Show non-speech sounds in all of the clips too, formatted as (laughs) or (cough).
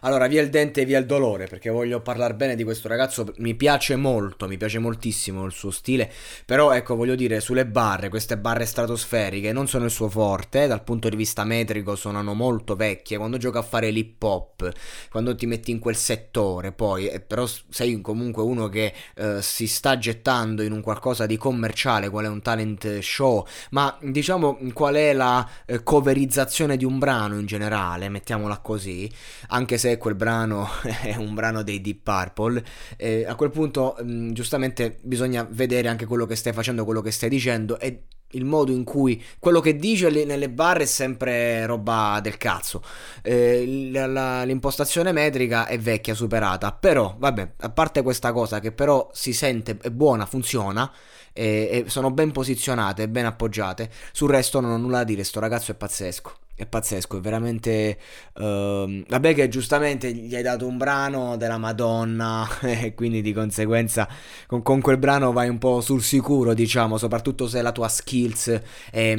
Allora, via il dente e via il dolore, perché voglio parlare bene di questo ragazzo. Mi piace molto, mi piace moltissimo il suo stile. Però, ecco, voglio dire, sulle barre, queste barre stratosferiche non sono il suo forte. Dal punto di vista metrico suonano molto vecchie. Quando gioca a fare l'hip hop, quando ti metti in quel settore, poi, eh, però sei comunque uno che eh, si sta gettando in un qualcosa di commerciale, qual è un talent show. Ma diciamo, qual è la eh, coverizzazione di un brano in generale, mettiamola così. Anche se se quel brano (laughs) è un brano dei Deep Purple, eh, a quel punto mm, giustamente bisogna vedere anche quello che stai facendo, quello che stai dicendo e il modo in cui quello che dice nelle barre è sempre roba del cazzo. Eh, la, l'impostazione metrica è vecchia, superata. Però, vabbè, a parte questa cosa che però si sente, è buona, funziona. E, e sono ben posizionate, ben appoggiate. Sul resto non ho nulla da dire. Sto ragazzo è pazzesco è pazzesco, è veramente... Uh, vabbè che giustamente gli hai dato un brano della Madonna (laughs) e quindi di conseguenza con, con, quel brano vai un po' sul sicuro, diciamo, soprattutto se la tua skills è,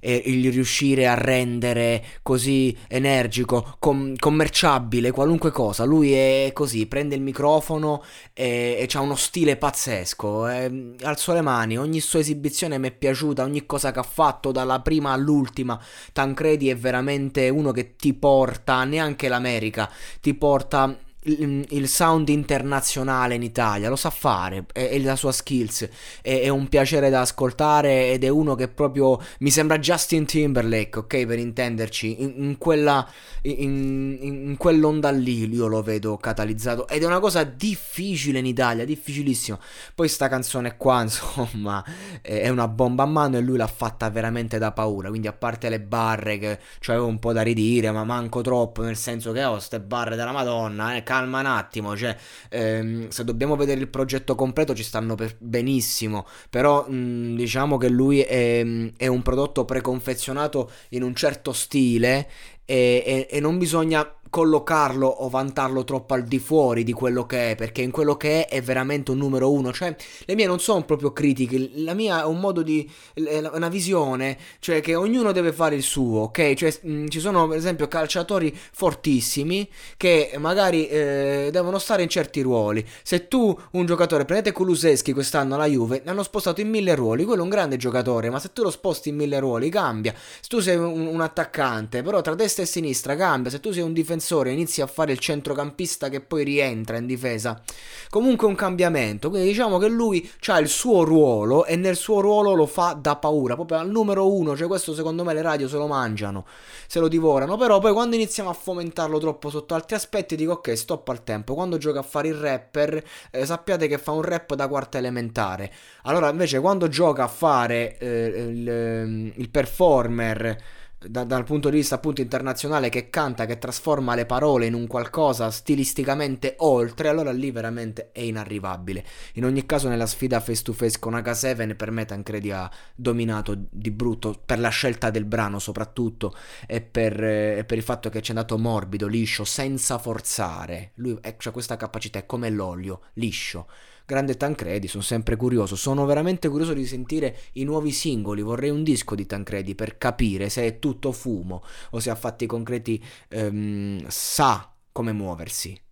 è il riuscire a rendere così energico, com- commerciabile, qualunque cosa. Lui è così, prende il microfono e, e ha uno stile pazzesco, è, alzo le mani, ogni sua esibizione mi è piaciuta, ogni cosa che ha fatto dalla prima all'ultima, Tancredi Brady è veramente uno che ti porta, neanche l'America, ti porta il, sound internazionale in Italia, lo sa fare, è, è la sua skills, è, è, un piacere da ascoltare ed è uno che proprio mi sembra Justin Timberlake, ok, per intenderci, in, in quella in, in, quell'onda lì io lo vedo catalizzato ed è una cosa difficile in Italia, difficilissima. Poi sta canzone qua, (laughs) insomma, è una bomba a mano e lui l'ha fatta veramente da paura, quindi a parte le barre che cioè, avevo un po' da ridire, ma manco troppo, nel senso che ho oh, ste barre della Madonna, eh, calma un attimo, cioè ehm, se dobbiamo vedere il progetto completo ci stanno per benissimo, però mh, diciamo che lui è, è un prodotto preconfezionato in un certo stile e, e, e non bisogna collocarlo o vantarlo troppo al di fuori di quello che è, perché in quello che è è veramente un numero uno. Cioè, le mie non sono proprio critiche, la mia è un modo di. una visione, cioè che ognuno deve fare il suo, ok? Cioè, mh, ci sono per esempio calciatori fortissimi che magari eh, devono stare in certi ruoli. Se tu, un giocatore, prendete Kuluseschi quest'anno alla Juve, ne hanno spostato in mille ruoli, quello è un grande giocatore, ma se tu lo sposti in mille ruoli cambia. Se tu sei un, un attaccante, però tra destra e sinistra cambia. Se tu sei un difensore inizi a fare il centrocampista che poi rientra in difesa. Comunque un cambiamento, quindi diciamo che lui ha il suo ruolo e nel suo ruolo lo fa da paura, proprio al numero uno, cioè questo secondo me le radio se lo mangiano, se lo divorano, però poi quando iniziamo a fomentarlo troppo sotto altri aspetti dico ok, stop al tempo, quando gioca a fare il rapper eh, sappiate che fa un rap da quarta elementare, allora invece quando gioca a fare eh, il, il performer da, dal punto di vista appunto internazionale che canta, che trasforma le parole in un qualcosa stilisticamente oltre, allora lì veramente è inarrivabile. In ogni caso nella sfida face to face con H7 per me Tancredi ha dominato di brutto per la scelta del brano soprattutto e per, eh, per il fatto che ci è andato morbido, liscio, senza forzare. Lui ha cioè, questa capacità, è come l'olio, liscio. Grande Tancredi, sono sempre curioso. Sono veramente curioso di sentire i nuovi singoli. Vorrei un disco di Tancredi per capire se è tutto fumo o se a fatti concreti ehm, sa come muoversi.